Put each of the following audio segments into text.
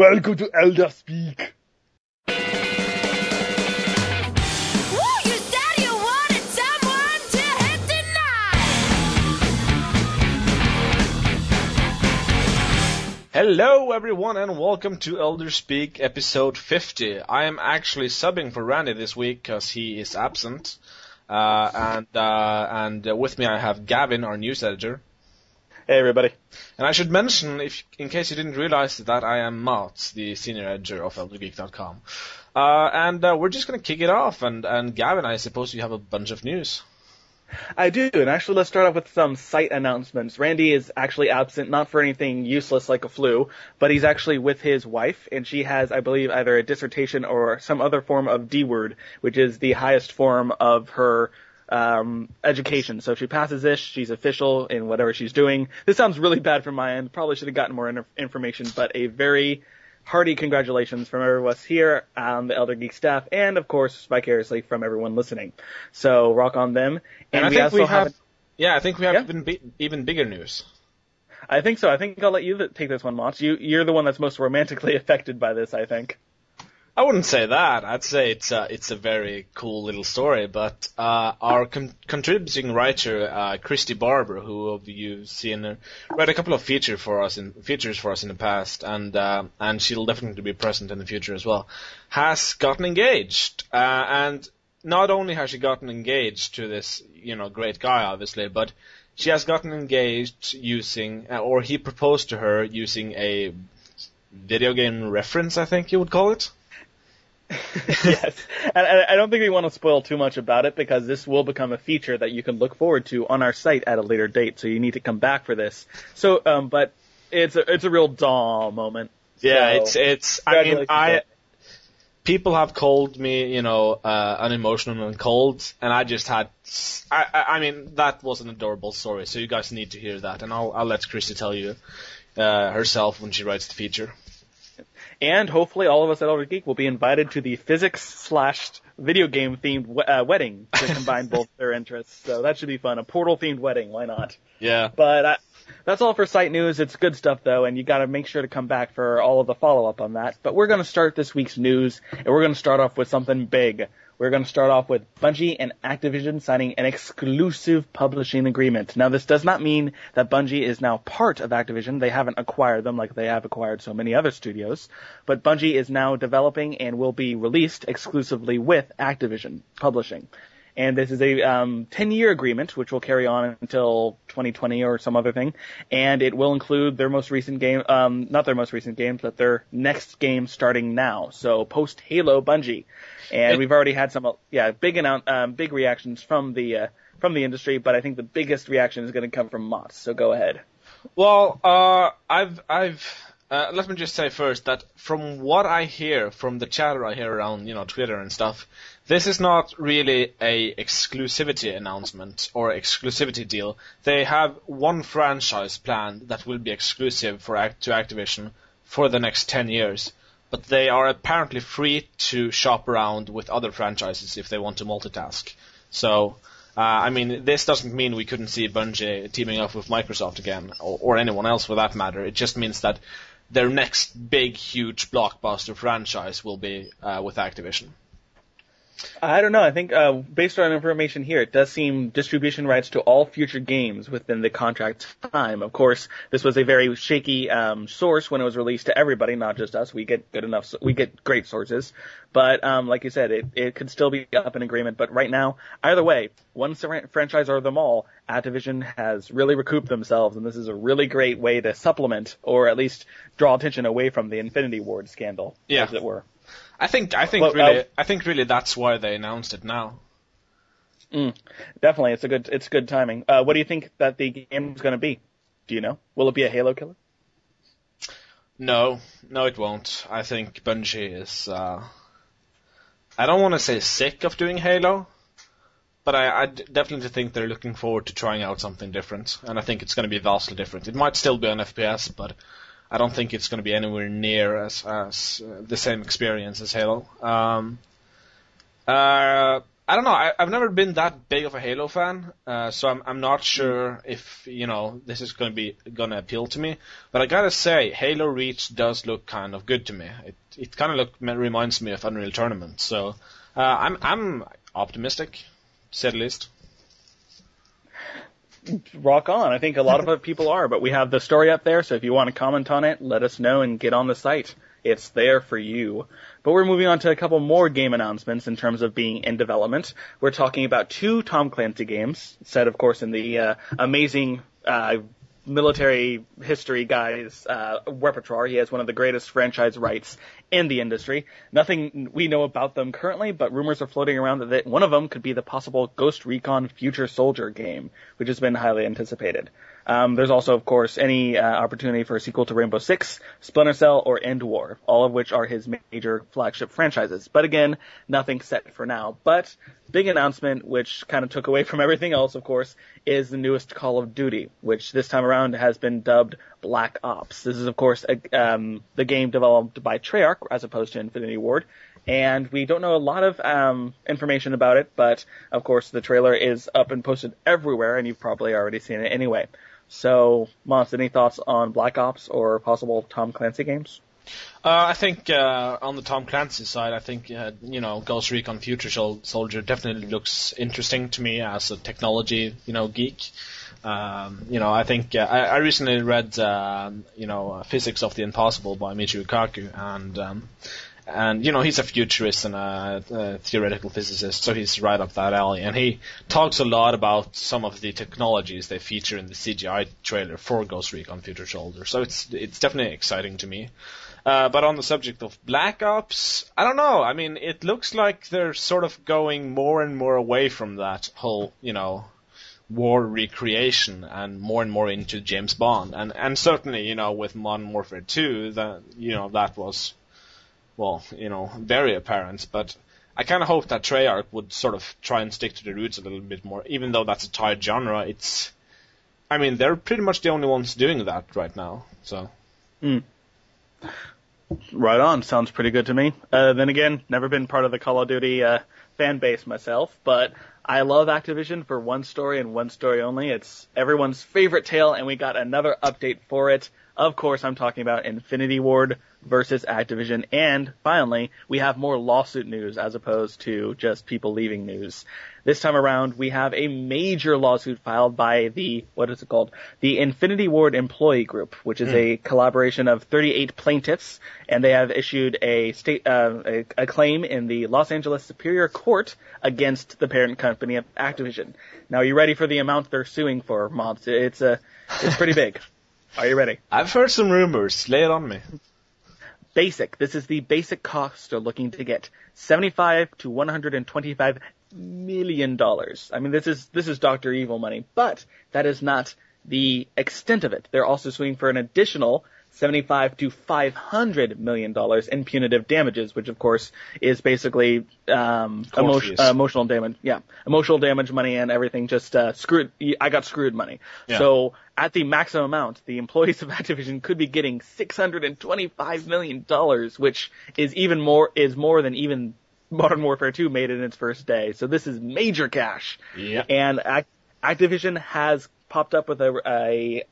Welcome to Elder Speak. Woo, you said you wanted someone to hit tonight. Hello, everyone, and welcome to Elder Speak episode 50. I am actually subbing for Randy this week because he is absent. Uh, and uh, and uh, with me I have Gavin, our news editor. Hey everybody. And I should mention, if in case you didn't realize, that I am Mats, the senior editor of ElderGeek.com. Uh, and uh, we're just going to kick it off. And, and Gavin, I suppose you have a bunch of news. I do, and actually let's start off with some site announcements. Randy is actually absent, not for anything useless like a flu, but he's actually with his wife, and she has, I believe, either a dissertation or some other form of D word, which is the highest form of her um, education. So if she passes this, she's official in whatever she's doing. This sounds really bad from my end. Probably should have gotten more in- information, but a very hearty congratulations from everyone of us here on the Elder Geek staff, and of course vicariously from everyone listening. So rock on them. And, I we think also we have, have yeah, I think we have Yeah. even, bi- even bigger news. I think so. I think I'll let you take this one, Mons. You you're the one that's most romantically affected by this. I think. I wouldn't say that. I'd say it's a, it's a very cool little story. But uh, our con- contributing writer, uh, Christy Barber, who you've seen read a couple of feature for us in features for us in the past, and uh, and she'll definitely be present in the future as well, has gotten engaged. Uh, and not only has she gotten engaged to this, you know, great guy, obviously, but she has gotten engaged using, uh, or he proposed to her using a video game reference, I think you would call it. yes, and I don't think we want to spoil too much about it because this will become a feature that you can look forward to on our site at a later date. So you need to come back for this. So, um, but it's a it's a real daw moment. Yeah, So, it's it's. I mean, I people have called me, you know, uh, unemotional and cold, and I just had. I, I I mean, that was an adorable story. So you guys need to hear that, and I'll I'll let Christy tell you uh, herself when she writes the feature. And hopefully, all of us at Elder Geek will be invited to the physics slash video game themed uh, wedding to combine both their interests. So that should be fun. A portal themed wedding. Why not? Yeah. But uh, that's all for site news. It's good stuff though, and you got to make sure to come back for all of the follow up on that. But we're going to start this week's news, and we're going to start off with something big. We're going to start off with Bungie and Activision signing an exclusive publishing agreement. Now, this does not mean that Bungie is now part of Activision. They haven't acquired them like they have acquired so many other studios. But Bungie is now developing and will be released exclusively with Activision Publishing and this is a um, 10-year agreement which will carry on until 2020 or some other thing, and it will include their most recent game, um, not their most recent games, but their next game starting now. So post Halo Bungie, and we've already had some, yeah, big annou- um, big reactions from the uh, from the industry, but I think the biggest reaction is going to come from Mott's. So go ahead. Well, uh, I've, I've, uh, let me just say first that from what I hear, from the chatter I hear around, you know, Twitter and stuff, this is not really a exclusivity announcement or exclusivity deal. They have one franchise planned that will be exclusive for to Activision for the next 10 years. But they are apparently free to shop around with other franchises if they want to multitask. So, uh, I mean, this doesn't mean we couldn't see Bungie teaming up with Microsoft again, or, or anyone else for that matter. It just means that their next big, huge blockbuster franchise will be uh, with Activision. I don't know. I think uh, based on information here, it does seem distribution rights to all future games within the contract time. Of course, this was a very shaky um, source when it was released to everybody, not just us. We get good enough. We get great sources, but um, like you said, it it could still be up in agreement. But right now, either way, one fran- franchise or them all, Activision has really recouped themselves, and this is a really great way to supplement or at least draw attention away from the Infinity Ward scandal, Yeah. as it were. I think I think Well, really uh, I think really that's why they announced it now. Definitely, it's a good it's good timing. Uh, what do you think that the game is going to be? Do you know? Will it be a Halo killer? No, no, it won't. I think Bungie is. Uh, I don't want to say sick of doing Halo, but I definitely think they're looking forward to trying out something different, and I think it's going to be vastly different. It might still be an FPS, but I don't think it's going to be anywhere near as as uh, the same experience as Halo. Um, uh, I don't know. I, I've never been that big of a Halo fan, uh, so I'm I'm not sure if you know this is going to be going to appeal to me. But I gotta say, Halo Reach does look kind of good to me. It it kind of look reminds me of Unreal Tournament. So uh, I'm I'm optimistic, to say the least. Rock on. I think a lot of people are, but we have the story up there, so if you want to comment on it, let us know and get on the site. It's there for you. But we're moving on to a couple more game announcements in terms of being in development. We're talking about two Tom Clancy games, set of course in the uh, amazing uh, military history guy's uh, repertoire. He has one of the greatest franchise rights in the industry. Nothing we know about them currently, but rumors are floating around that one of them could be the possible Ghost Recon Future Soldier game, which has been highly anticipated. Um, there's also, of course, any uh, opportunity for a sequel to Rainbow Six, Splinter Cell, or EndWar, all of which are his major flagship franchises. But again, nothing set for now. But big announcement, which kind of took away from everything else, of course, is the newest Call of Duty, which this time around has been dubbed Black Ops. This is, of course, a, um, the game developed by Treyarch as opposed to Infinity Ward. And we don't know a lot of um, information about it, but of course the trailer is up and posted everywhere, and you've probably already seen it anyway. So, Mons, any thoughts on Black Ops or possible Tom Clancy games? Uh, I think uh, on the Tom Clancy side, I think uh, you know Ghost Recon Future Soldier definitely looks interesting to me as a technology you know geek. Um, you know, I think uh, I, I recently read uh, you know Physics of the Impossible by Michio Kaku, and um, and you know he's a futurist and a, a theoretical physicist, so he's right up that alley. And he talks a lot about some of the technologies they feature in the CGI trailer for Ghost Recon Future Soldier. So it's it's definitely exciting to me. Uh, but on the subject of Black Ops, I don't know. I mean, it looks like they're sort of going more and more away from that whole, you know, war recreation and more and more into James Bond. And and certainly, you know, with Modern Warfare 2, that you know that was well, you know, very apparent. But I kind of hope that Treyarch would sort of try and stick to the roots a little bit more, even though that's a tired genre. It's, I mean, they're pretty much the only ones doing that right now. So. Right on. Sounds pretty good to me. Uh, then again, never been part of the Call of Duty uh, fan base myself, but I love Activision for one story and one story only. It's everyone's favorite tale, and we got another update for it. Of course, I'm talking about Infinity Ward versus Activision, and finally, we have more lawsuit news as opposed to just people leaving news. This time around, we have a major lawsuit filed by the, what is it called? The Infinity Ward Employee Group, which is a collaboration of 38 plaintiffs, and they have issued a state, uh, a, a claim in the Los Angeles Superior Court against the parent company of Activision. Now, are you ready for the amount they're suing for, mobs? It's a, it's pretty big. Are you ready? I've heard some rumors. Lay it on me. Basic. This is the basic cost they're looking to get. 75 to 125 million dollars. I mean, this is, this is Dr. Evil money, but that is not the extent of it. They're also suing for an additional 75 to 500 million dollars in punitive damages, which of course is basically, um, emotion, uh, emotional damage. Yeah. Emotional damage money and everything just, uh, screwed, I got screwed money. Yeah. So, at the maximum amount, the employees of Activision could be getting $625 million, which is even more, is more than even Modern Warfare 2 made in its first day. So this is major cash. Yeah. And Ac- Activision has popped up with a, a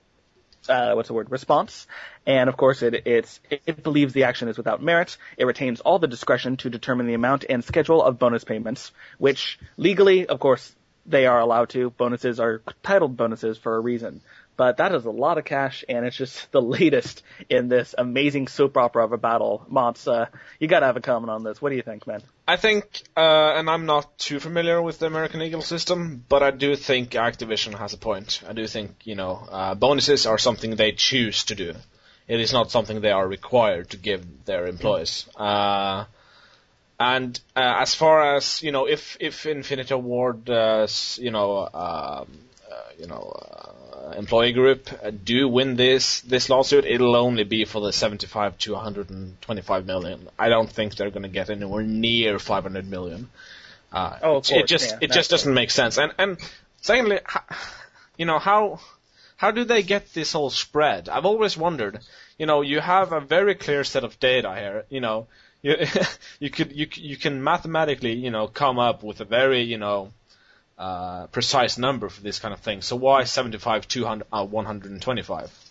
uh, what's the word response, and of course it it's it believes the action is without merit. It retains all the discretion to determine the amount and schedule of bonus payments, which legally, of course, they are allowed to. Bonuses are titled bonuses for a reason. But that is a lot of cash, and it's just the latest in this amazing soap opera of a battle. Montz, uh, you gotta have a comment on this. What do you think, man? I think, uh, and I'm not too familiar with the American Eagle system, but I do think Activision has a point. I do think, you know, uh, bonuses are something they choose to do. It is not something they are required to give their employees. Uh, and uh, as far as you know, if if Infinity Ward, uh, you know, um, you know, uh, employee group uh, do win this this lawsuit, it'll only be for the 75 to 125 million. I don't think they're going to get anywhere near 500 million. Uh, Oh, of it just yeah, it just doesn't make sense. And and secondly, you know how how do they get this whole spread? I've always wondered. You know, you have a very clear set of data here. You know, you you could you you can mathematically you know come up with a very you know uh, precise number for this kind of thing. So why 75, 200, uh, 125?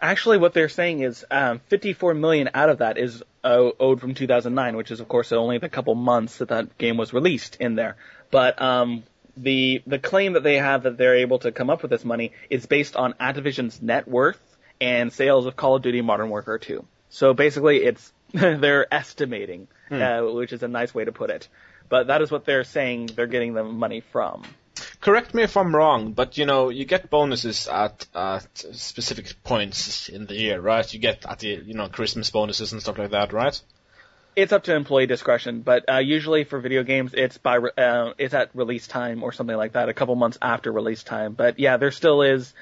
Actually, what they're saying is um, 54 million out of that is uh, owed from 2009, which is of course only the couple months that that game was released in there. But um, the the claim that they have that they're able to come up with this money is based on Activision's net worth and sales of Call of Duty Modern Warfare 2. So basically, it's they're estimating, uh, which is a nice way to put it. But that is what they're saying they're getting the money from. Correct me if I'm wrong, but you know you get bonuses at at specific points in the year, right? You get at the you know Christmas bonuses and stuff like that, right? It's up to employee discretion, but uh, usually for video games, it's by uh, it's at release time or something like that, a couple months after release time. But yeah, there still is,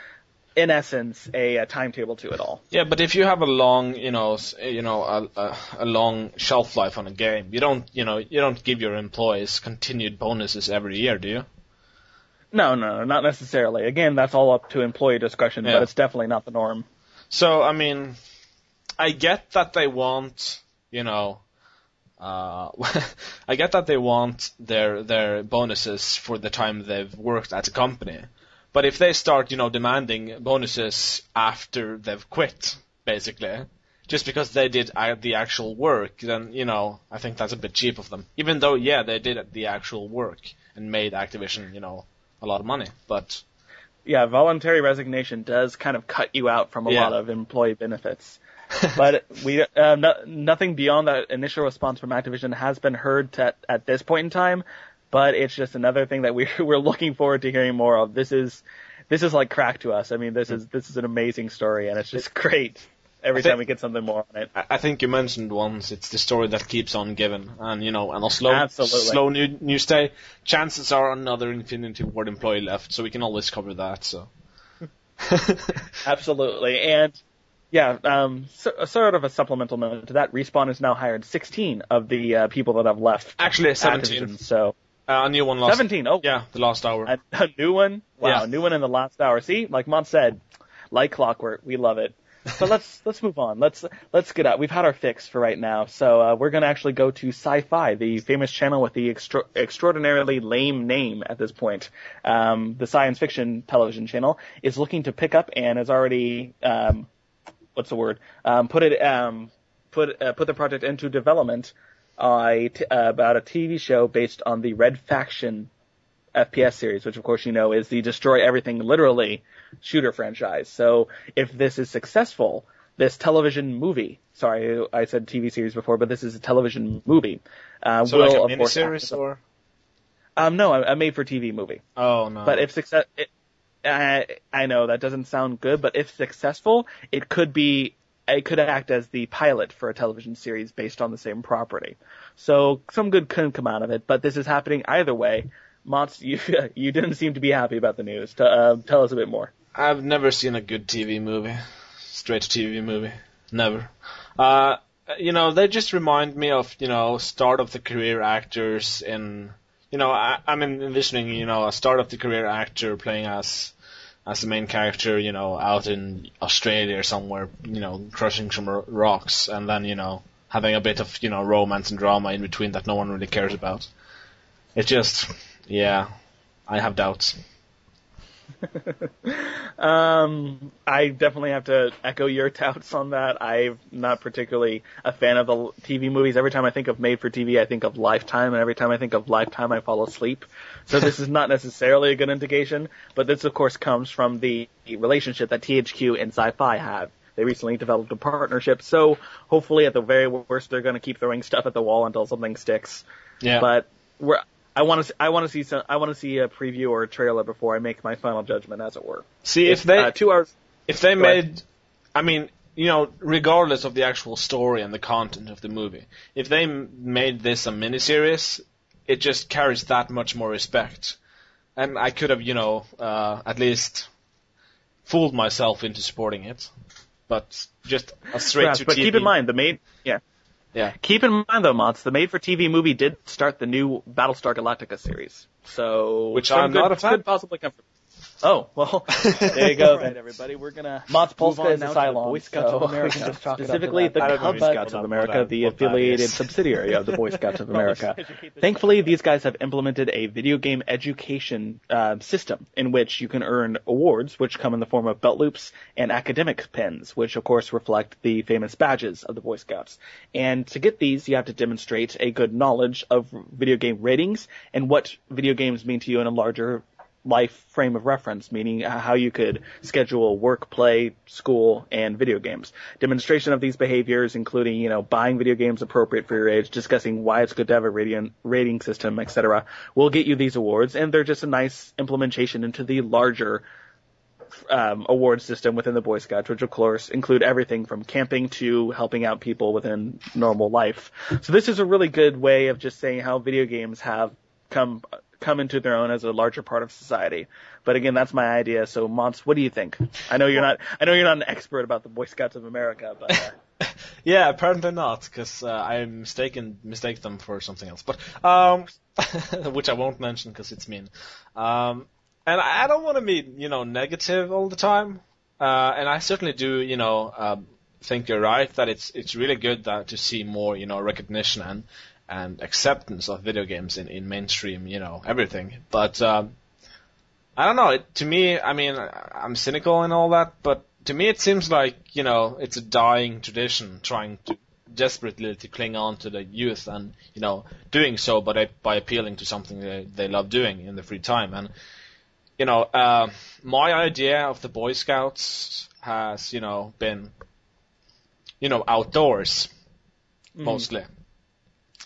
in essence, a, a timetable to it all. Yeah, but if you have a long, you know, you know, a, a, a long shelf life on a game, you don't, you know, you don't give your employees continued bonuses every year, do you? No, no, not necessarily. Again, that's all up to employee discretion, Yeah. but it's definitely not the norm. So I mean, I get that they want, you know, uh, I get that they want their their bonuses for the time they've worked at a company, but if they start, you know, demanding bonuses after they've quit, basically, just because they did the actual work, then you know, I think that's a bit cheap of them. Even though, yeah, they did the actual work and made Activision, you know, a lot of money, but Yeah, voluntary resignation does kind of cut you out from a Yeah. lot of employee benefits. but we uh, no, nothing beyond that initial response from Activision has been heard to, at this point in time. But it's just another thing that we're we're looking forward to hearing more of. This is this is like crack to us. I mean, this is this is an amazing story, and it's just great every think- time we get something more on it. I think you mentioned once it's the story that keeps on giving, and you know, and a slow, Absolutely. slow new news day. Chances are another Infinity Ward employee left, so we can always cover that. So Absolutely, and yeah, um, so, sort of a supplemental note to that. Respawn has now hired 16 of the uh, people that have left. actually, seventeen. Activision, so Uh, a new one last. 17. Oh, Yeah, the last hour. a, a new one. Wow, Yeah. a new one in the last hour. See, like Mont said, like clockwork, we love it. But let's let's move on. Let's let's get out. We've had our fix for right now, so uh, we're gonna actually go to Sci-Fi, the famous channel with the extra- extraordinarily lame name at this point. Um, the science fiction television channel is looking to pick up and has already um, what's the word? Um, put it um, put uh, put the project into development. T- uh, about a TV show based on the Red Faction FPS series, which of course you know is the destroy everything literally shooter franchise. So if this is successful, this television movie, sorry, I said TV series before, but this is a television movie, uh, so will like a of course miniseries or? um, no, a, a made for TV movie. Oh no. But if success, it, I, I know that doesn't sound good, but if successful, it could be, it could act as the pilot for a television series based on the same property. So some good could come out of it, but this is happening either way. Mots, you you didn't seem to be happy about the news. T- uh, tell us a bit more. I've never seen a good TV movie, straight TV movie. Never. Uh, you know, they just remind me of you know start of the career actors in. You know, I, I'm envisioning you know a start of the career actor playing as as the main character, you know, out in Australia or somewhere, you know, crushing some rocks, and then you know having a bit of you know romance and drama in between that no one really cares about. It just, yeah, I have doubts. Um, I definitely have to echo your doubts on that. I'm not particularly a fan of the TV movies. Every time I think of made for TV, I think of Lifetime, and every time I think of Lifetime, I fall asleep. So this is not necessarily a good indication, but this of course comes from the relationship that THQ and Sci-Fi have. They recently developed a partnership, so hopefully at the very worst, they're going to keep throwing stuff at the wall until something sticks. Yeah. But we're, I want to, I want to see some, I want to see a preview or a trailer before I make my final judgment, as it were. See if they uh, two hours. if they Go ahead. made, I mean, you know, regardless of the actual story and the content of the movie, if they made this a miniseries, it just carries that much more respect. And I could have, you know, uh, at least fooled myself into supporting it, but just a straight Perhaps, to but TV. keep in mind the made yeah. Yeah. Keep in mind though, Mots, the made for TV movie did start the new Battlestar Galactica series. So Which I'm not a fan. Could possibly come from. Oh well, there you go, then, everybody. We're gonna Mott's Polska on is now a to the Cylon, Boy Scouts so of America. Just talk about specifically the I Cub Scouts of America, the affiliated subsidiary of the Boy Scouts of America. Thankfully, these guys have implemented a video game education uh, system in which you can earn awards, which come in the form of belt loops and academic pins, which of course reflect the famous badges of the Boy Scouts. And to get these, you have to demonstrate a good knowledge of video game ratings and what video games mean to you in a larger life frame of reference, meaning how you could schedule work, play, school, and video games. Demonstration of these behaviors, including, you know, buying video games appropriate for your age, discussing why it's good to have a rating, rating system, etc., will get you these awards, and they're just a nice implementation into the larger um, award system within the Boy Scouts, which of course include everything from camping to helping out people within normal life. So this is a really good way of just saying how video games have come come into their own as a larger part of society. But again, that's my idea. So Mons, what do you think? I know you're not I know you're not an expert about the Boy Scouts of America, but uh, Yeah, apparently not, because uh, I mistaken mistake them for something else. But um, which I won't mention because it's mean. Um, and I don't want to be you know negative all the time. Uh, and I certainly do you know um, think you're right that it's it's really good that to see more you know recognition and and acceptance of video games in, in mainstream you know everything. But um, I don't know. It, to me, I mean, I'm cynical and all that, but to me, it seems like you know it's a dying tradition, trying to desperately to cling on to the youth, and you know doing so, by by appealing to something they they love doing in the free time. And you know, uh, my idea of the Boy Scouts has you know been you know outdoors mostly.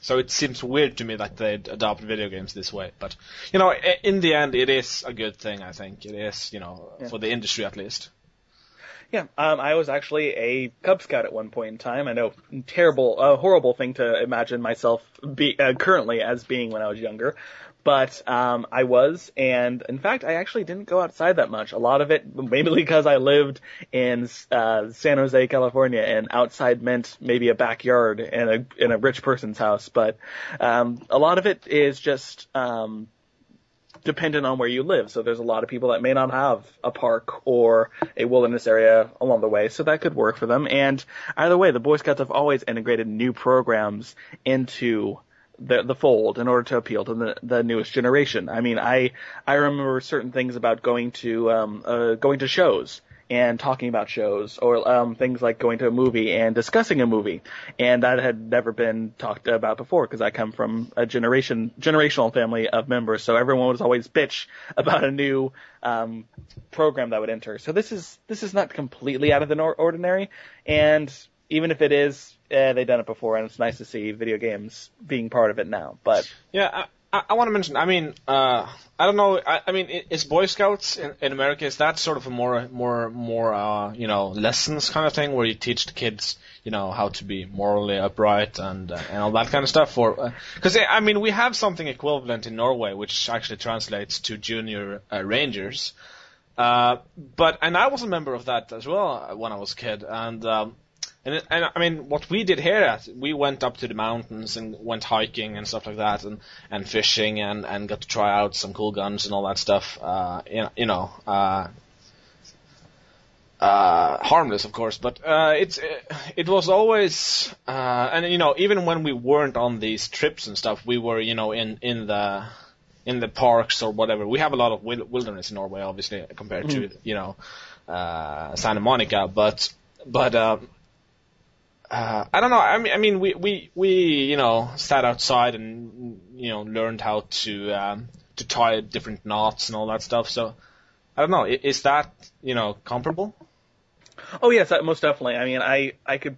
So it seems weird to me that they'd adopt video games this way, but you know, in the end, it is a good thing. I think it is, you know, for the industry at least. Yeah, um, I was actually a Cub Scout at one point in time. I know, terrible, uh, horrible thing to imagine myself be uh, currently as being when I was younger, but um, I was, and in fact, I actually didn't go outside that much. A lot of it, maybe because I lived in uh, San Jose, California, and outside meant maybe a backyard in a in a rich person's house. But um, a lot of it is just um, dependent on where you live. So there's a lot of people that may not have a park or a wilderness area along the way, so that could work for them. And either way, the Boy Scouts have always integrated new programs into the the fold in order to appeal to the the newest generation. I mean, I I remember certain things about going to um uh, going to shows and talking about shows or um, things like going to a movie and discussing a movie. And that had never been talked about before because I come from a generation, generational family of members. So everyone was always bitch about a new, um, program that would enter. So this is, this is not completely out of the ordinary. And even if it is, eh, they've done it before and it's nice to see video games being part of it now. But Yeah, I, I, want to mention. I mean, uh, I don't know. I, I mean, is Boy Scouts in, in America is that sort of a more, more, more, uh, you know, lessons kind of thing where you teach the kids, you know, how to be morally upright and uh, and all that kind of stuff? Or because I mean, we have something equivalent in Norway, which actually translates to junior uh, rangers. Uh, but and I was a member of that as well uh, when I was a kid, and um, and, and I mean, what we did here, at, we went up to the mountains and went hiking and stuff like that, and, and fishing, and, and got to try out some cool guns and all that stuff. Uh, you, know, uh, uh, harmless, of course, but uh, it's it was always, uh, and you know, even when we weren't on these trips and stuff, we were, you know, in in the in the parks or whatever. We have a lot of wilderness in Norway, obviously, compared to you know uh, Santa Monica, but but. Um, uh, I don't know. I mean, I mean, we, we, we, you know, sat outside and you know learned how to um, to tie different knots and all that stuff. So I don't know. Is that you know comparable? Oh yes, most definitely. I mean, I I could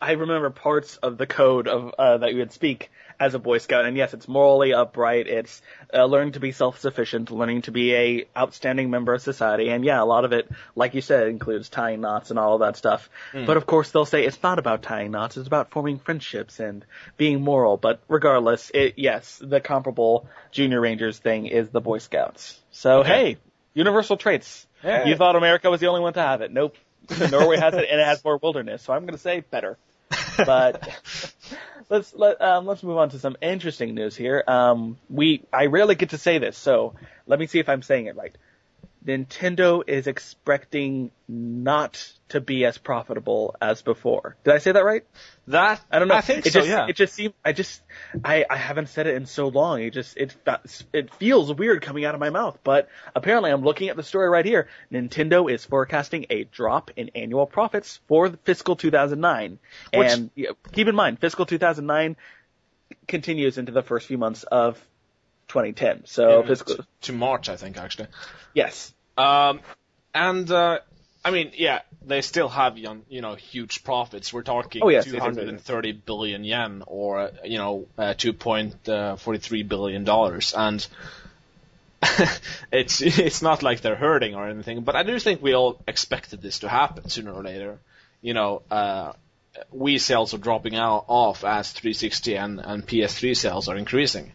I remember parts of the code of uh, that you would speak as a Boy Scout, and yes, it's morally upright. It's uh, learning to be self-sufficient, learning to be a outstanding member of society, and yeah, a lot of it, like you said, includes tying knots and all of that stuff. But of course, they'll say it's not about tying knots; it's about forming friendships and being moral. But regardless, it yes, the comparable Junior Rangers thing is the Boy Scouts. So Okay. hey, universal traits. Yeah. You thought America was the only one to have it. Nope. Norway has it and it has more wilderness, so I'm going to say better. But let's let um, let's move on to some interesting news here. Um, we I rarely get to say this, so let me see if I'm saying it right. Nintendo is expecting not to be as profitable as before. Did I say that right? That I don't know. I think it so. just, yeah. It just seems. I just. I, I haven't said it in so long. It just. It it feels weird coming out of my mouth. But apparently, I'm looking at the story right here. Nintendo is forecasting a drop in annual profits for fiscal 2009. Which- and keep in mind, fiscal 2009 continues into the first few months of 2010. So Yeah, fiscal. to, March, I think actually. Yes. Um, and uh, I mean, yeah, they still have you know huge profits. We're talking Oh, yes, yes, yes, 230 billion yen, or uh, you know, uh, 2.43 billion dollars, and it's it's not like they're hurting or anything. But I do think we all expected this to happen sooner or later. You know, uh, Wii sales are dropping out off as 360 and, and PS3 sales are increasing,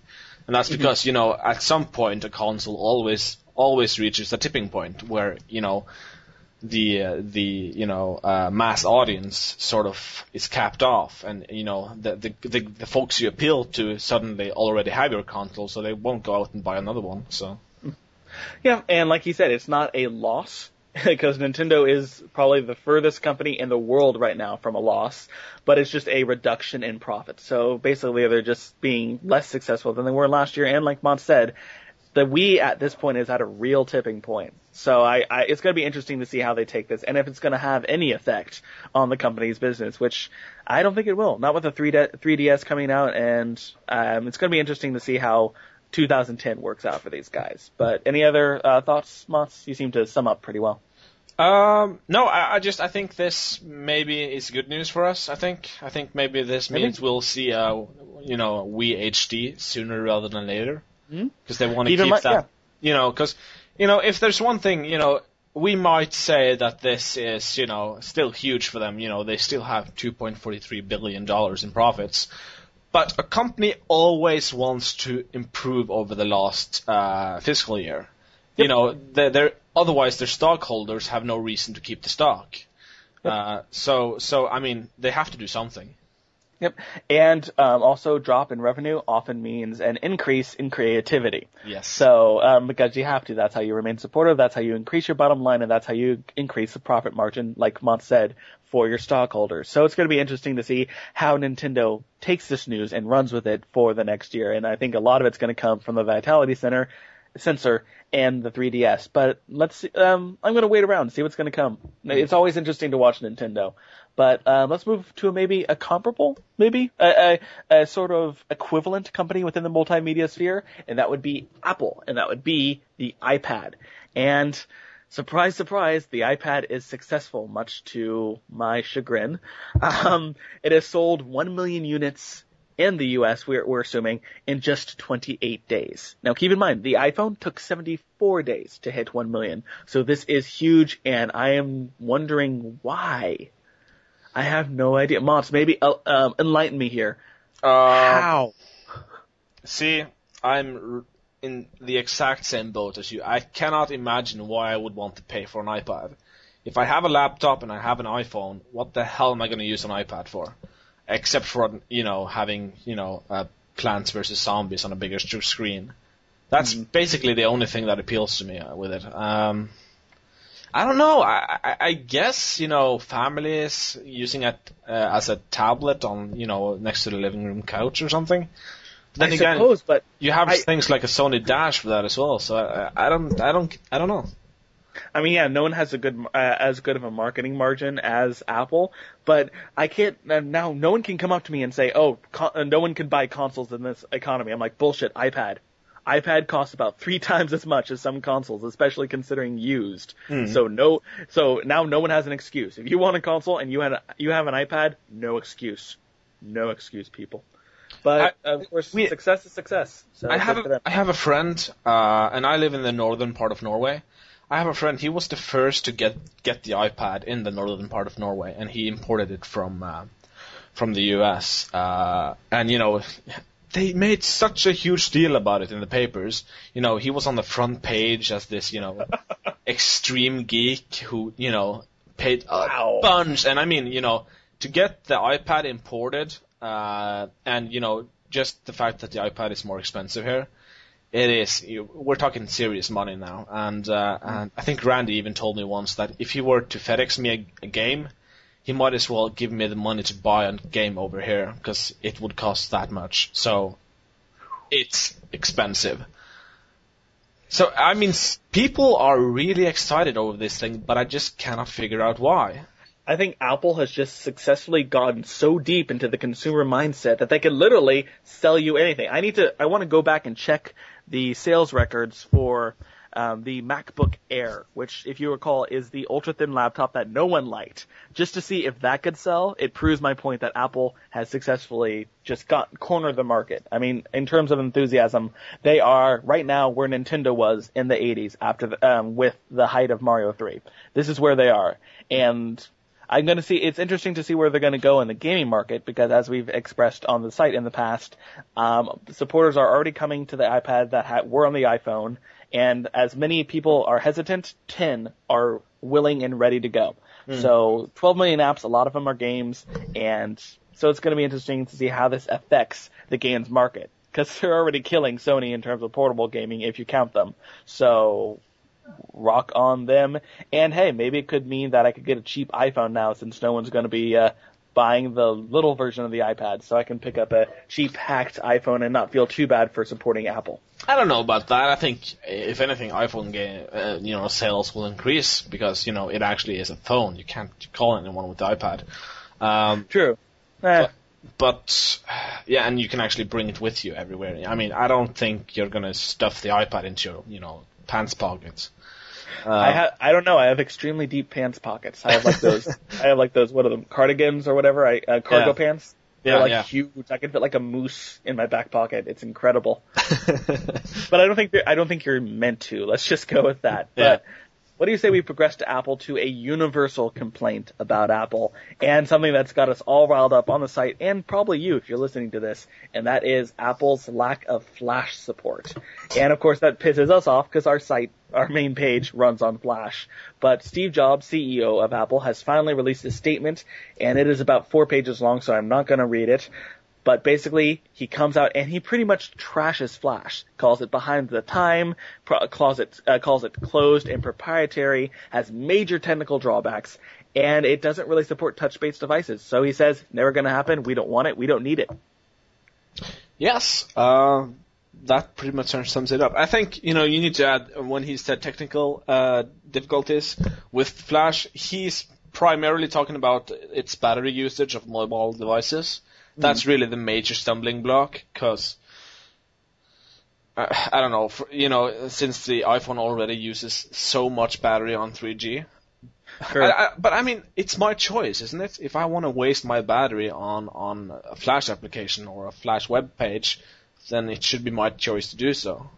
and that's because you know at some point a console always always reaches a tipping point where you know the uh, the you know uh, mass audience sort of is capped off, and you know the, the the the folks you appeal to suddenly already have your console, so they won't go out and buy another one. So Yeah, and like you said, it's not a loss because Nintendo is probably the furthest company in the world right now from a loss, but it's just a reduction in profit. So basically, they're just being less successful than they were last year. And like Mont said, the Wii at this point is at a real tipping point. So I, I it's going to be interesting to see how they take this and if it's going to have any effect on the company's business, which I don't think it will. Not with the 3D, 3DS coming out, and um, it's going to be interesting to see how 2010 works out for these guys. But any other uh, thoughts, Moss? You seem to sum up pretty well. Um, no, I, I just I think this maybe is good news for us. I think I think maybe this Maybe. means we'll see a you know Wii HD sooner rather than later because they want to Keep mind- that. yeah. You know, because you know if there's one thing you know we might say that this is you know still huge for them. You know they still have 2.43 billion dollars in profits. But a company always wants to improve over the last uh, fiscal year. You know, they're, they're, otherwise their stockholders have no reason to keep the stock. Uh, so, so I mean, they have to do something. Yep. And um, also, drop in revenue often means an increase in creativity. Yes. So, um, because you have to, that's how you remain supportive, that's how you increase your bottom line, and that's how you increase the profit margin, like Mont said, for your stockholders. So it's going to be interesting to see how Nintendo takes this news and runs with it for the next year. And I think a lot of it's going to come from the Vitality Center, sensor, and the 3DS. But let's see, um, I'm going to wait around and see what's going to come. It's always interesting to watch Nintendo. But um, let's move to maybe a comparable, maybe a, a, a sort of equivalent company within the multimedia sphere, and that would be Apple, and that would be the iPad. And surprise, surprise, the iPad is successful, much to my chagrin. Um, it has sold one million units in the US, we're, we're assuming, in just 28 days. Now keep in mind, the iPhone took 74 days to hit 1 million. So this is huge, and I am wondering why. I have no idea. Moms, maybe uh, um, enlighten me here. Uh, How? see, I'm r- in the exact same boat as you. I cannot imagine why I would want to pay for an iPad. If I have a laptop and I have an iPhone, what the hell am I going to use an iPad for? Except for you know having you know uh, Plants vs Zombies on a bigger screen. That's basically the only thing that appeals to me uh, with it. Um, I don't know. I, I, I guess you know families using it uh, as a tablet on you know next to the living room couch or something. Then I again, suppose, but you have I- things like a Sony Dash for that as well. So I, I don't, I don't, I don't know. I mean, yeah, no one has a good, uh, as good of a marketing margin as Apple, but I can't, uh, now no one can come up to me and say, oh, con- uh, no one can buy consoles in this economy. I'm like, bullshit, iPad. iPad costs about three times as much as some consoles, especially considering used. So no, so now no one has an excuse. If you want a console and you had, a, you have an iPad, no excuse. No excuse, people. But, of course, we- success is success. So I have for a, have a friend, uh, and I live in the northern part of Norway. I have a friend. He was the first to get get the iPad in the northern part of Norway, and he imported it from uh, from the U.S. Uh, and you know, they made such a huge deal about it in the papers. You know, he was on the front page as this, you know, extreme geek who, you know, paid a bunch. And I mean, you know, to get the iPad imported, uh, and you know, just the fact that the iPad is more expensive here, it is. You, we're talking serious money now, and uh, and I think Randy even told me once that if he were to FedEx me a, a game, he might as well give me the money to buy a game over here because it would cost that much. So it's expensive. So I mean, people are really excited over this thing, but I just cannot figure out why. I think Apple has just successfully gotten so deep into the consumer mindset that they can literally sell you anything. I need to, I want to go back and check the sales records for um, the MacBook Air, which, if you recall, is the ultra thin laptop that no one liked. Just to see if that could sell, it proves my point that Apple has successfully just got cornered the market. I mean, in terms of enthusiasm, they are right now where Nintendo was in the 80s after the, um, with the height of Mario 3. This is where they are, and I'm going to see. It's interesting to see where they're going to go in the gaming market because, as we've expressed on the site in the past, um, supporters are already coming to the iPad that ha- were on the iPhone, and as many people are hesitant, 10 are willing and ready to go. So 12 million apps, a lot of them are games, and so it's going to be interesting to see how this affects the games market because they're already killing Sony in terms of portable gaming if you count them. So rock on them. And hey, maybe it could mean that I could get a cheap iPhone now since no one's going to be uh, buying the little version of the iPad, so I can pick up a cheap hacked iPhone and not feel too bad for supporting Apple. I don't know about that. I think if anything, iPhone game, uh, you know, sales will increase because you know it actually is a phone. You can't call anyone with the iPad. Um, True. Eh, but yeah, and you can actually bring it with you everywhere. I mean, I don't think you're gonna stuff the iPad into your, you know, pants pockets. Uh, I have I don't know. I have extremely deep pants pockets. I have like those. I have like those. What are them? Cardigans or whatever. I uh, cargo Yeah. pants. They're like yeah. huge. I can fit like a moose in my back pocket. It's incredible. But I don't think I don't think you're meant to. Let's just go with that. Yeah. But what do you say we progress to Apple to a universal complaint about Apple and something that's got us all riled up on the site and probably you if you're listening to this, and that is Apple's lack of Flash support. And of course that pisses us off because our site, our main page runs on Flash. But Steve Jobs, CEO of Apple, has finally released a statement and it is about four pages long, so I'm not going to read it. But basically, he comes out and he pretty much trashes Flash, calls it behind the time, pro- calls it uh, calls it closed and proprietary, has major technical drawbacks, and it doesn't really support touch-based devices. So he says, never going to happen. We don't want it. We don't need it. Yes, uh, that pretty much sums it up. I think you know you need to add uh, when he said technical uh, difficulties with Flash, he's primarily talking about its battery usage of mobile devices. That's really the major stumbling block because. Uh, I don't know, for, you know, since the iPhone already uses so much battery on 3G, Sure. I, I, but I mean, it's my choice, isn't it? If I want to waste my battery on on a Flash application or a Flash web page, then it should be my choice to do so.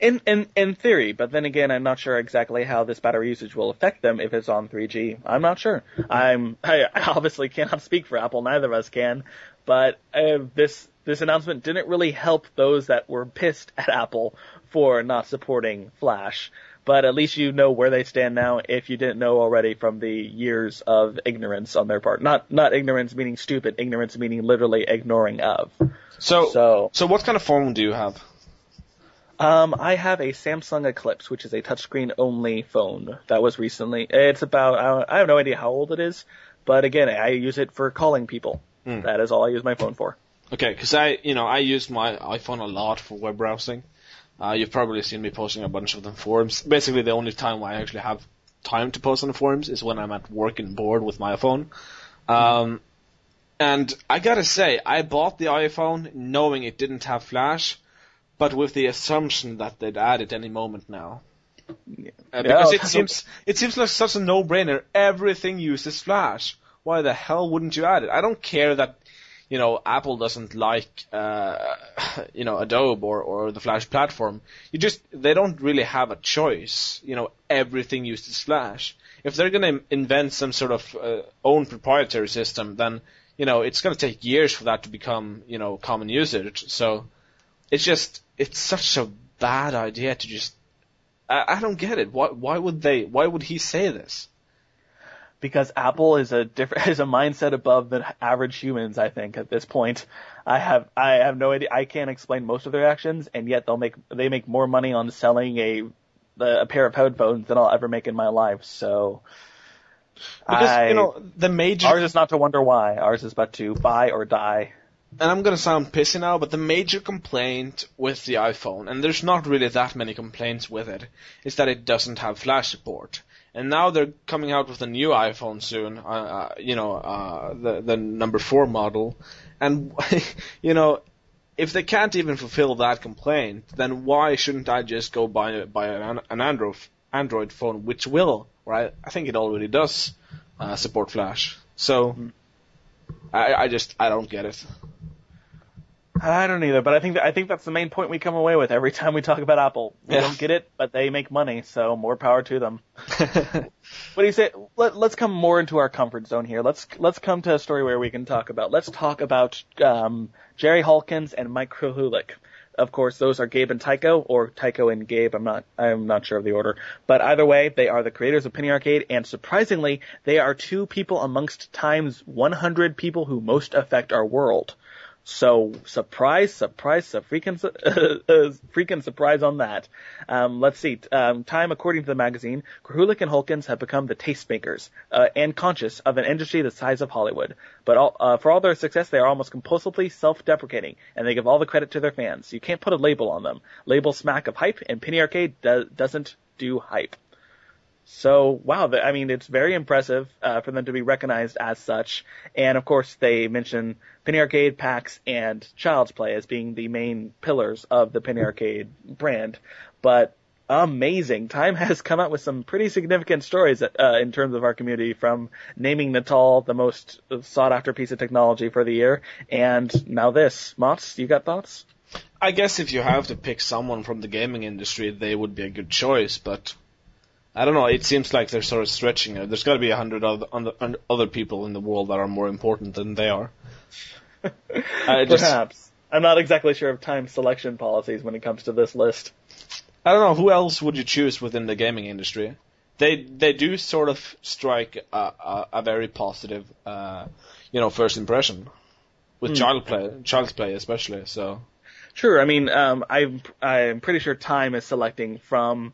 In, in in theory, but then again, I'm not sure exactly how this battery usage will affect them if it's on 3G. I'm not sure. I'm I obviously cannot speak for Apple. Neither of us can. But uh, this this announcement didn't really help those that were pissed at Apple for not supporting Flash. But at least you know where they stand now. If you didn't know already from the years of ignorance on their part, not not ignorance meaning stupid, ignorance meaning literally ignoring of. So, So so what kind of phone do you have? Um, I have a Samsung Eclipse, which is a touchscreen only phone that was recently. It's about I have no idea how old it is, but again, I use it for calling people. Hmm. That is all I use my phone for. Okay, because I, you know, I use my iPhone a lot for web browsing. Uh, you've probably seen me posting a bunch of them forums. Basically, the only time I actually have time to post on the forums is when I'm at work and bored with my phone. Um, and I gotta say, I bought the iPhone knowing it didn't have Flash, but with the assumption that they'd add it any moment now. Uh, because Yeah. it seems it seems like such a no-brainer. Everything uses Flash. Why the hell wouldn't you add it? I don't care that you know, Apple doesn't like, uh, you know, Adobe or, or the Flash platform. You just, they don't really have a choice. You know, everything uses Flash. If they're gonna invent some sort of uh, own proprietary system, then, you know, it's gonna take years for that to become, you know, common usage. So, it's just, it's such a bad idea to just, I, I don't get it. Why, why would they, why would he say this? because Apple is a different is a mindset above the average humans. I think at this point, I have I have no idea. I can't explain most of their actions, and yet they'll make they make more money on selling a a pair of headphones than I'll ever make in my life. So. Because I, you know the major ours is not to wonder why. Ours is but to buy or die. And I'm gonna sound pissy now, but the major complaint with the iPhone, and there's not really that many complaints with it, is that it doesn't have flash support. And now they're coming out with a new iPhone soon, uh, uh, you know, uh, the the number four model, and you know, if they can't even fulfill that complaint, then why shouldn't I just go buy buy an, an Android Android phone, which will, right? I think it already does uh, support flash. So. I, I just I don't get it. I don't either, but I think that, I think that's the main point we come away with every time we talk about Apple. We Yeah. don't get it, but they make money, so more power to them. What do you say? Let, let's come more into our comfort zone here. Let's let's come to a story where we can talk about. Let's talk about um, Jerry Holkins and Mike Krahulik. Of course, those are Gabe and Tycho, or Tycho and Gabe. I'm not I'm not sure of the order, but either way, they are the creators of Penny Arcade, and surprisingly, they are two people amongst Time's 100 people who most affect our world. So surprise, surprise, so freaking, su- freaking surprise on that. Um, let's see. Um, time, according to the magazine, Krahulik and Holkins have become the tastemakers uh, and conscious of an industry the size of Hollywood. But all, uh, for all their success, they are almost compulsively self-deprecating, and they give all the credit to their fans. You can't put a label on them. Label smack of hype, and Penny Arcade do- doesn't do hype. So wow, I mean, it's very impressive uh, for them to be recognized as such. And of course, they mention Penny Arcade, PAX, and Child's Play as being the main pillars of the Penny Arcade brand. But amazing, Time has come out with some pretty significant stories uh, in terms of our community, from naming Natal the most sought after piece of technology for the year, and now this. Mots, you got thoughts? I guess if you have to pick someone from the gaming industry, they would be a good choice, but I don't know. It seems like they're sort of stretching it. There's got to be a hundred other, other people in the world that are more important than they are. I just, Perhaps. I'm not exactly sure of Time's selection policies when it comes to this list. I don't know who else would you choose within the gaming industry. They they do sort of strike a, a, a very positive, uh, you know, first impression with child play, child's play especially. So Sure. I mean, um, I'm I'm pretty sure Time is selecting from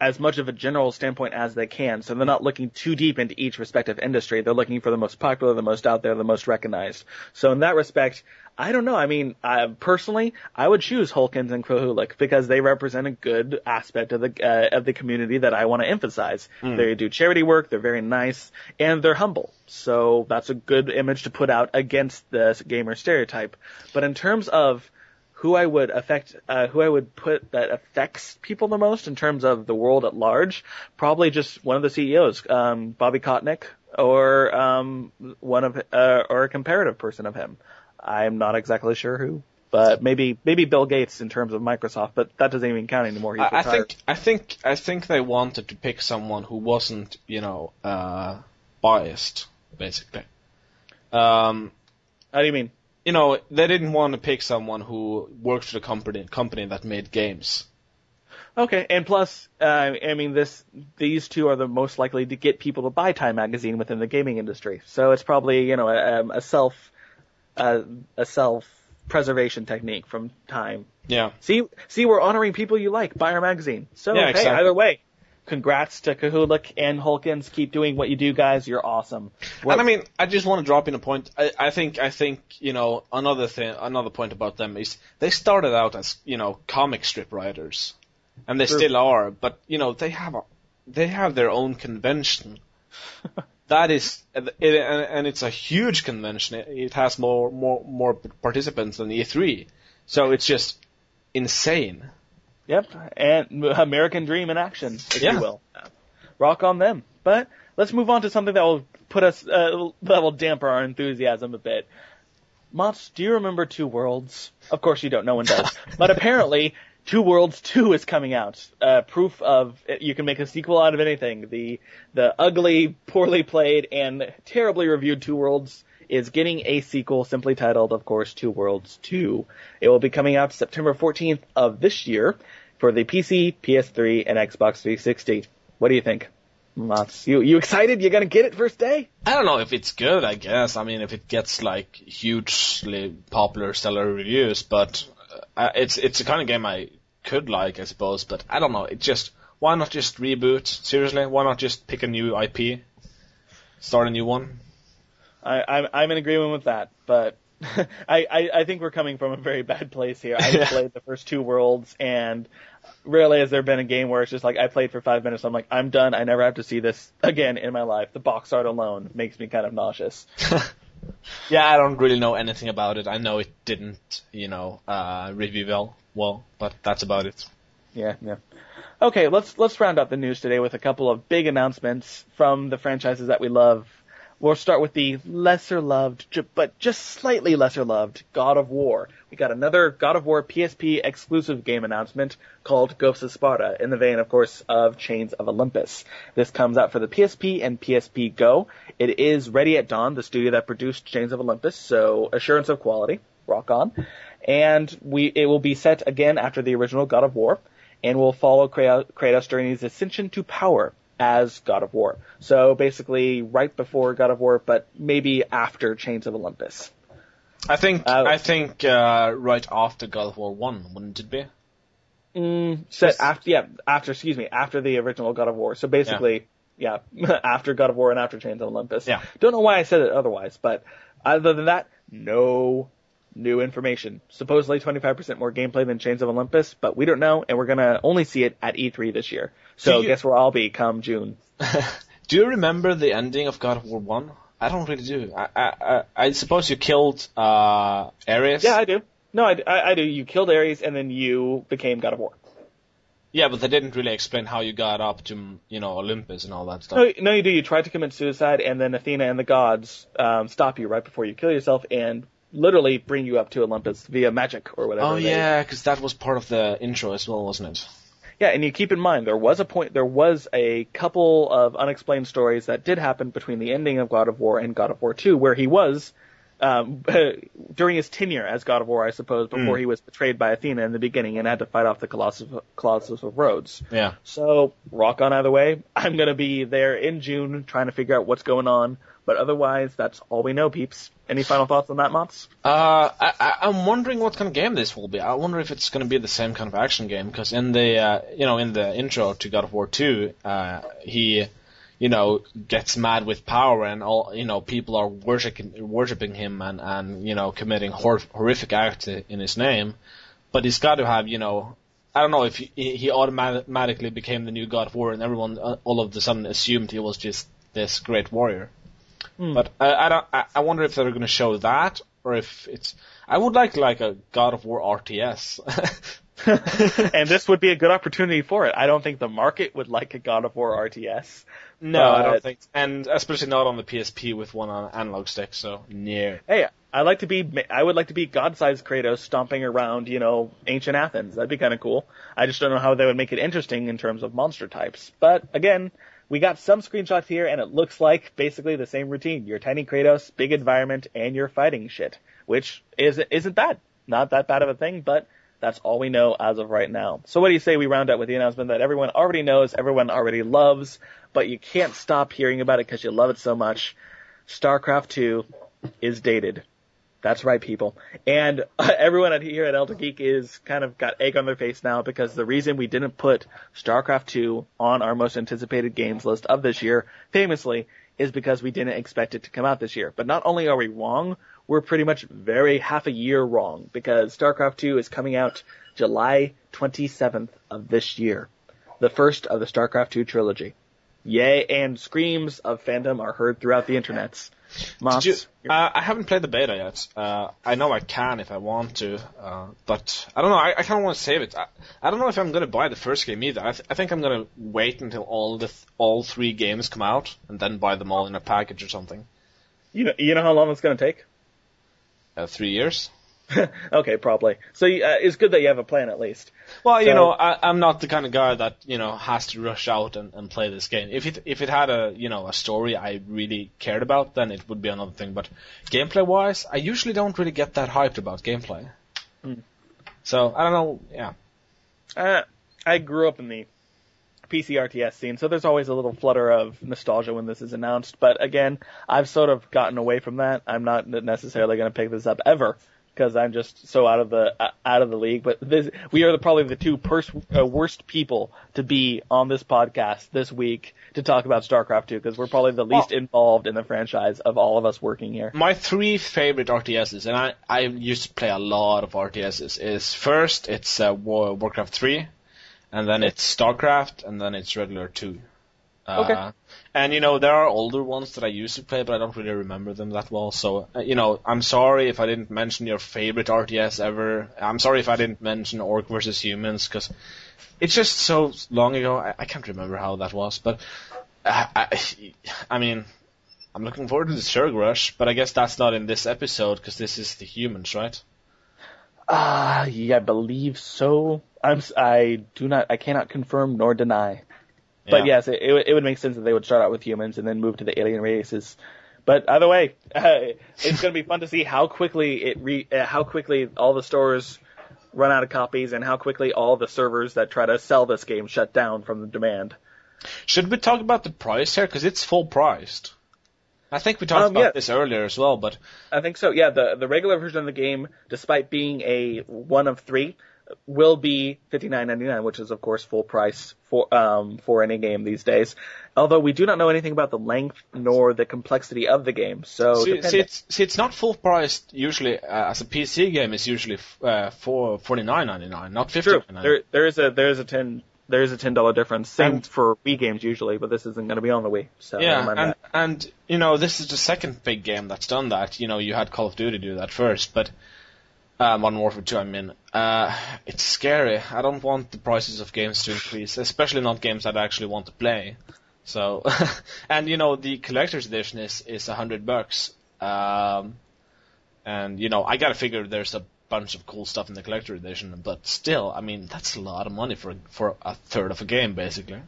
as much of a general standpoint as they can. So they're not looking too deep into each respective industry. They're looking for the most popular, the most out there, the most recognized. So in that respect, I don't know. I mean, uh, personally, I would choose Holkins and Krahulik because they represent a good aspect of the uh, of the community that I want to emphasize. They do charity work. They're very nice and they're humble. So that's a good image to put out against the gamer stereotype. But in terms of who I would affect, uh, who I would put that affects people the most in terms of the world at large, probably just one of the CEOs, um, Bobby Kotick, or um, one of, uh, or a comparative person of him. I'm not exactly sure who, but maybe maybe Bill Gates in terms of Microsoft, but that doesn't even count anymore. I, I think I think I think they wanted to pick someone who wasn't, you know, uh, biased, basically. Um, How do you mean? You know, they didn't want to pick someone who worked for the company company that made games. Okay, and plus, uh, I mean, this these two are the most likely to get people to buy Time magazine within the gaming industry. So it's probably you know a, a self uh, a self preservation technique from Time. Yeah. See, see, we're honoring people you like. Buy our magazine. So Yeah, hey, exactly. either way, congrats to Krahulik and Holkins. Keep doing what you do, guys. You're awesome. and I mean, I just want to drop in a point. I, I think, I think, you know, another thing, another point about them is they started out as, you know, comic strip writers, and they True. still are. But you know, they have a, they have their own convention. that is, it, and, it's a huge convention. It, it has more, more, more participants than E3. So it's just insane. Yep, and American Dream in action, if Yeah. you will. Rock on them. But let's move on to something that will put us uh, that will damper our enthusiasm a bit. Mots, do you remember Two Worlds? Of course you don't. No one does. but apparently, Two Worlds Two is coming out. Uh, proof of you can make a sequel out of anything. The the ugly, poorly played, and terribly reviewed Two Worlds is getting a sequel simply titled, of course, Two Worlds 2. It will be coming out September 14th of this year for the PC, PS3, and Xbox 360. What do you think? Mats, you you excited? You gonna get it first day? I don't know if it's good. I guess. I mean, if it gets like hugely popular, stellar reviews, but uh, it's it's a kind of game I could like, I suppose. But I don't know. It just why not just reboot? Seriously, why not just pick a new IP, start a new one? I, I'm I'm in agreement with that, but I, I I think we're coming from a very bad place here. I Yeah. played the first two worlds, and rarely has there been a game where it's just like I played for five minutes. I'm like I'm done. I never have to see this again in my life. The box art alone makes me kind of nauseous. Yeah, I don't really know anything about it. I know it didn't, you know, uh, review well, well, but that's about it. Yeah, yeah. Okay, let's let's round out the news today with a couple of big announcements from the franchises that we love. We'll start with the lesser loved, but just slightly lesser loved God of War. We got another God of War PSP exclusive game announcement called Ghosts of Sparta, in the vein, of course, of Chains of Olympus. This comes out for the PSP and PSP Go. It is Ready at Dawn, the studio that produced Chains of Olympus, so assurance of quality, rock on. And we it will be set again after the original God of War and will follow Kra- Kratos during his ascension to power as God of War. So basically, right before God of War, but maybe after Chains of Olympus. I think, Uh, I think, uh, right after God of War 1, wouldn't it be? Mm, set after, yeah, after, excuse me, after the original God of War. So basically, yeah, after God of War and after Chains of Olympus. Yeah. Don't know why I said it otherwise, but other than that, no new information. Supposedly 25% more gameplay than Chains of Olympus, but we don't know, and we're gonna only see it at E3 this year. So you- guess where I'll be come June. Do you remember the ending of God of War 1? I don't really do. I, I, I, I suppose you killed, uh, Ares? Yeah, I do. No, I, I, I do. You killed Ares, and then you became God of War. Yeah, but they didn't really explain how you got up to, you know, Olympus and all that stuff. No, no, you do. You tried to commit suicide, and then Athena and the gods um, stop you right before you kill yourself and literally bring you up to Olympus via magic or whatever. Oh they- yeah, because that was part of the intro as well, wasn't it? Yeah, and you keep in mind there was a point, there was a couple of unexplained stories that did happen between the ending of God of War and God of War 2, where he was um, during his tenure as God of War, I suppose, before Mm. he was betrayed by Athena in the beginning and had to fight off the Colossus, Colossus of Rhodes. Yeah. So rock on either way. I'm gonna be there in June trying to figure out what's going on, but otherwise that's all we know, peeps. Any final thoughts on that, Mots? Uh, I, I'm wondering what kind of game this will be. I wonder if it's going to be the same kind of action game because in the uh, you know in the intro to God of War 2, uh, he you know gets mad with power and all you know people are worshiping worshiping him and and you know committing hor- horrific acts in his name, but he's got to have you know. I don't know if he, he automatically became the new God of War and everyone uh, all of a sudden assumed he was just this great warrior. Hmm. But I, I don't. I, I wonder if they're going to show that, or if it's. I would like like a God of War RTS. and this would be a good opportunity for it. I don't think the market would like a God of War RTS. no, I don't think, and especially not on the PSP with one on analog stick. So no. Hey, I like to be. I would like to be God-sized Kratos stomping around, you know, ancient Athens. That'd be kind of cool. I just don't know how they would make it interesting in terms of monster types. But again, we got some screenshots here, and it looks like basically the same routine. Your tiny Kratos, big environment, and you're fighting shit, which is isn't bad. Not that bad of a thing, but that's all we know as of right now. So what do you say we round up with the announcement that everyone already knows, everyone already loves, but you can't stop hearing about it because you love it so much? StarCraft 2 is dated. That's right, people. And uh, everyone here at Elder Geek is kind of got egg on their face now because the reason we didn't put StarCraft 2 on our most anticipated games list of this year, famously, is because we didn't expect it to come out this year. But not only are we wrong, we're pretty much very half a year wrong because StarCraft 2 is coming out July 27th of this year. The first of the StarCraft 2 trilogy. Yay, and screams of fandom are heard throughout the internets. Moss, you, uh, I haven't played the beta yet. Uh, I know I can if I want to, uh, but I don't know. I, I kind of want to save it. I, I don't know if I'm going to buy the first game either. I, th- I think I'm going to wait until all the th- all three games come out and then buy them all in a package or something. you know, you know how long it's going to take? Uh, three years. okay, probably. So uh, it's good that you have a plan at least. Well, you know, I, I'm not the kind of guy that you know has to rush out and, and play this game. If it if it had a you know a story I really cared about, then it would be another thing. But gameplay wise, I usually don't really get that hyped about gameplay. Hmm. So I don't know. Yeah, Uh, I grew up in the PC RTS scene, so there's always a little flutter of nostalgia when this is announced. But again, I've sort of gotten away from that. I'm not necessarily going to pick this up ever because I'm just so out of the uh, out of the league. But this, we are the, probably the two pers- uh, worst people to be on this podcast this week to talk about StarCraft 2 because we're probably the least Well- involved in the franchise of all of us working here. My three favorite RTSs, and I, I used to play a lot of RTSs, is first it's uh, War, Warcraft 3, and then it's StarCraft, and then it's Red Alert 2. Uh, Okay. And you know there are older ones that I used to play, but I don't really remember them that well. So uh, you know, I'm sorry if I didn't mention your favorite RTS ever. I'm sorry if I didn't mention Orc versus Humans because it's just so long ago. I, I can't remember how that was, but I, I, I mean, I'm looking forward to the Zerg Rush, but I guess that's not in this episode because this is the humans, right? Ah, yeah, I believe so. I'm I do not I cannot confirm nor deny. But Yeah. yes, it, it, would- it would make sense that they would start out with humans and then move to the alien races. But either way, it's going to be fun to see how quickly it re, uh, how quickly all the stores run out of copies and how quickly all the servers that try to sell this game shut down from the demand. Should we talk about the price here? Because it's full priced. I think we talked Um, about yeah. this earlier as well, but I think so. Yeah, the the regular version of the game, despite being a one of three, will be fifty nine ninety nine, which is of course full price for um for any game these days. Although we do not know anything about the length nor the complexity of the game, so see, see, it's, see, it's not full priced usually. Uh, as a PC game, it's usually f- uh, for forty nine ninety nine, not fifty true. There there is a there is a ten there is a ten dollar difference. Same And- for Wii games usually, but this isn't going to be on the Wii. So Yeah, and and you know this is the second big game that's done that. You know, you had Call of Duty do that first, but uh, Modern Warfare 2. I mean, uh, it's scary. I don't want the prices of games to increase, especially not games that I actually want to play. So, and you know, the collector's edition is is a hundred bucks. Um, and you know, I gotta figure there's a bunch of cool stuff in the collector edition, but still, I mean, that's a lot of money for for a third of a game, basically.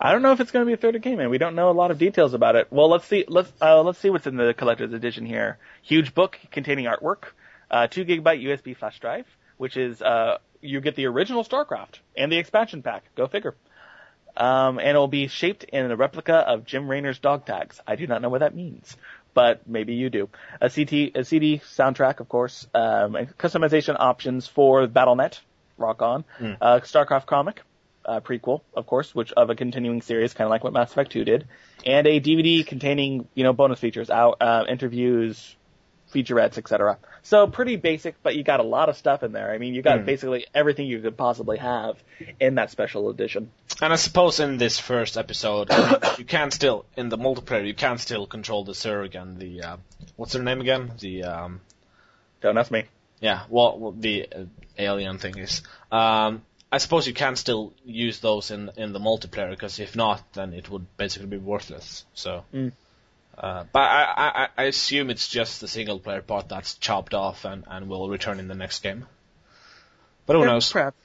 I don't know if it's going to be a third of game, and we don't know a lot of details about it. Well, let's see. Let's uh, let's see what's in the collector's edition here. Huge book containing artwork, uh, two gigabyte USB flash drive, which is uh, you get the original StarCraft and the expansion pack. Go figure. Um, and it will be shaped in a replica of Jim Raynor's dog tags. I do not know what that means, but maybe you do. A CT, a CD soundtrack, of course, um, and customization options for Battle.net, rock on. Uh, StarCraft comic, uh, prequel, of course, which of a continuing series, kind of like what Mass Effect 2 did, and a DVD containing, you know, bonus features, out, uh, interviews, featurettes, etc. So pretty basic, but you got a lot of stuff in there. I mean, you got basically everything you could possibly have in that special edition. And I suppose in this first episode, you can still in the multiplayer you can still control the Zerg and the uh, what's their name again? The um, Don't ask me. yeah, well, well the uh, alien thing is. Um, I suppose you can still use those in in the multiplayer because if not, then it would basically be worthless. So. Mm. Uh, but I, I, I assume it's just the single player part that's chopped off and, and will return in the next game. But who Yeah, knows? perhaps.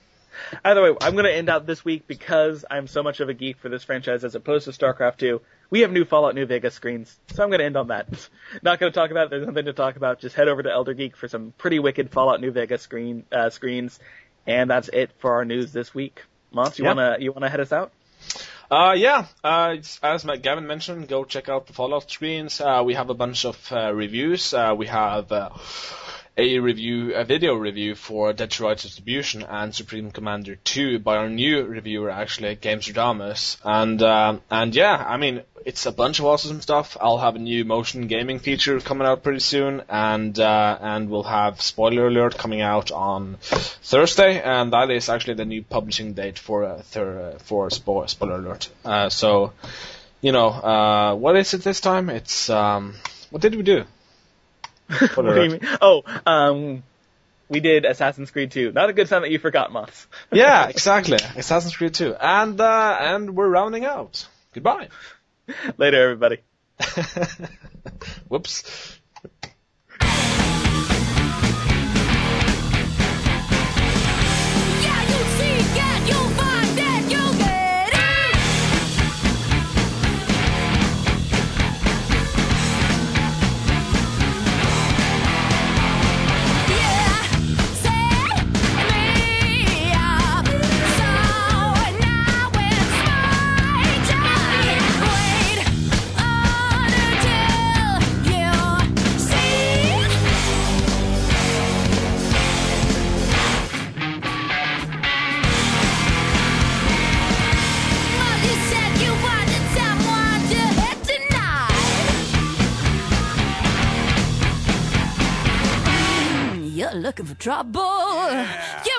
Either way, I'm going to end out this week because I'm so much of a geek for this franchise as opposed to StarCraft 2. We have new Fallout New Vegas screens, so I'm going to end on that. Not going to talk about it. There's nothing to talk about. Just head over to Elder Geek for some pretty wicked Fallout New Vegas screen uh, screens, and that's it for our news this week. Mons, you Yeah. wanna you wanna head us out? Uh, yeah, uh, as Gavin mentioned, go check out the Fallout screens. Uh, we have a bunch of uh, reviews. Uh, we have uh, a review, a video review for Detroit Distribution and Supreme Commander 2 by our new reviewer, actually, Games Radamus. And, um and yeah, I mean, it's a bunch of awesome stuff. I'll have a new motion gaming feature coming out pretty soon, and uh, and we'll have spoiler alert coming out on Thursday, and that is actually the new publishing date for uh, thir- uh, for spo- spoiler alert. Uh, so, you know, uh, what is it this time? It's um, what did we do? what do you mean? Oh, um, we did Assassin's Creed 2. Not a good sign that you forgot, Mons. yeah, exactly. Assassin's Creed 2, and uh, and we're rounding out. Goodbye. Later, everybody. Whoops. For trouble. You've come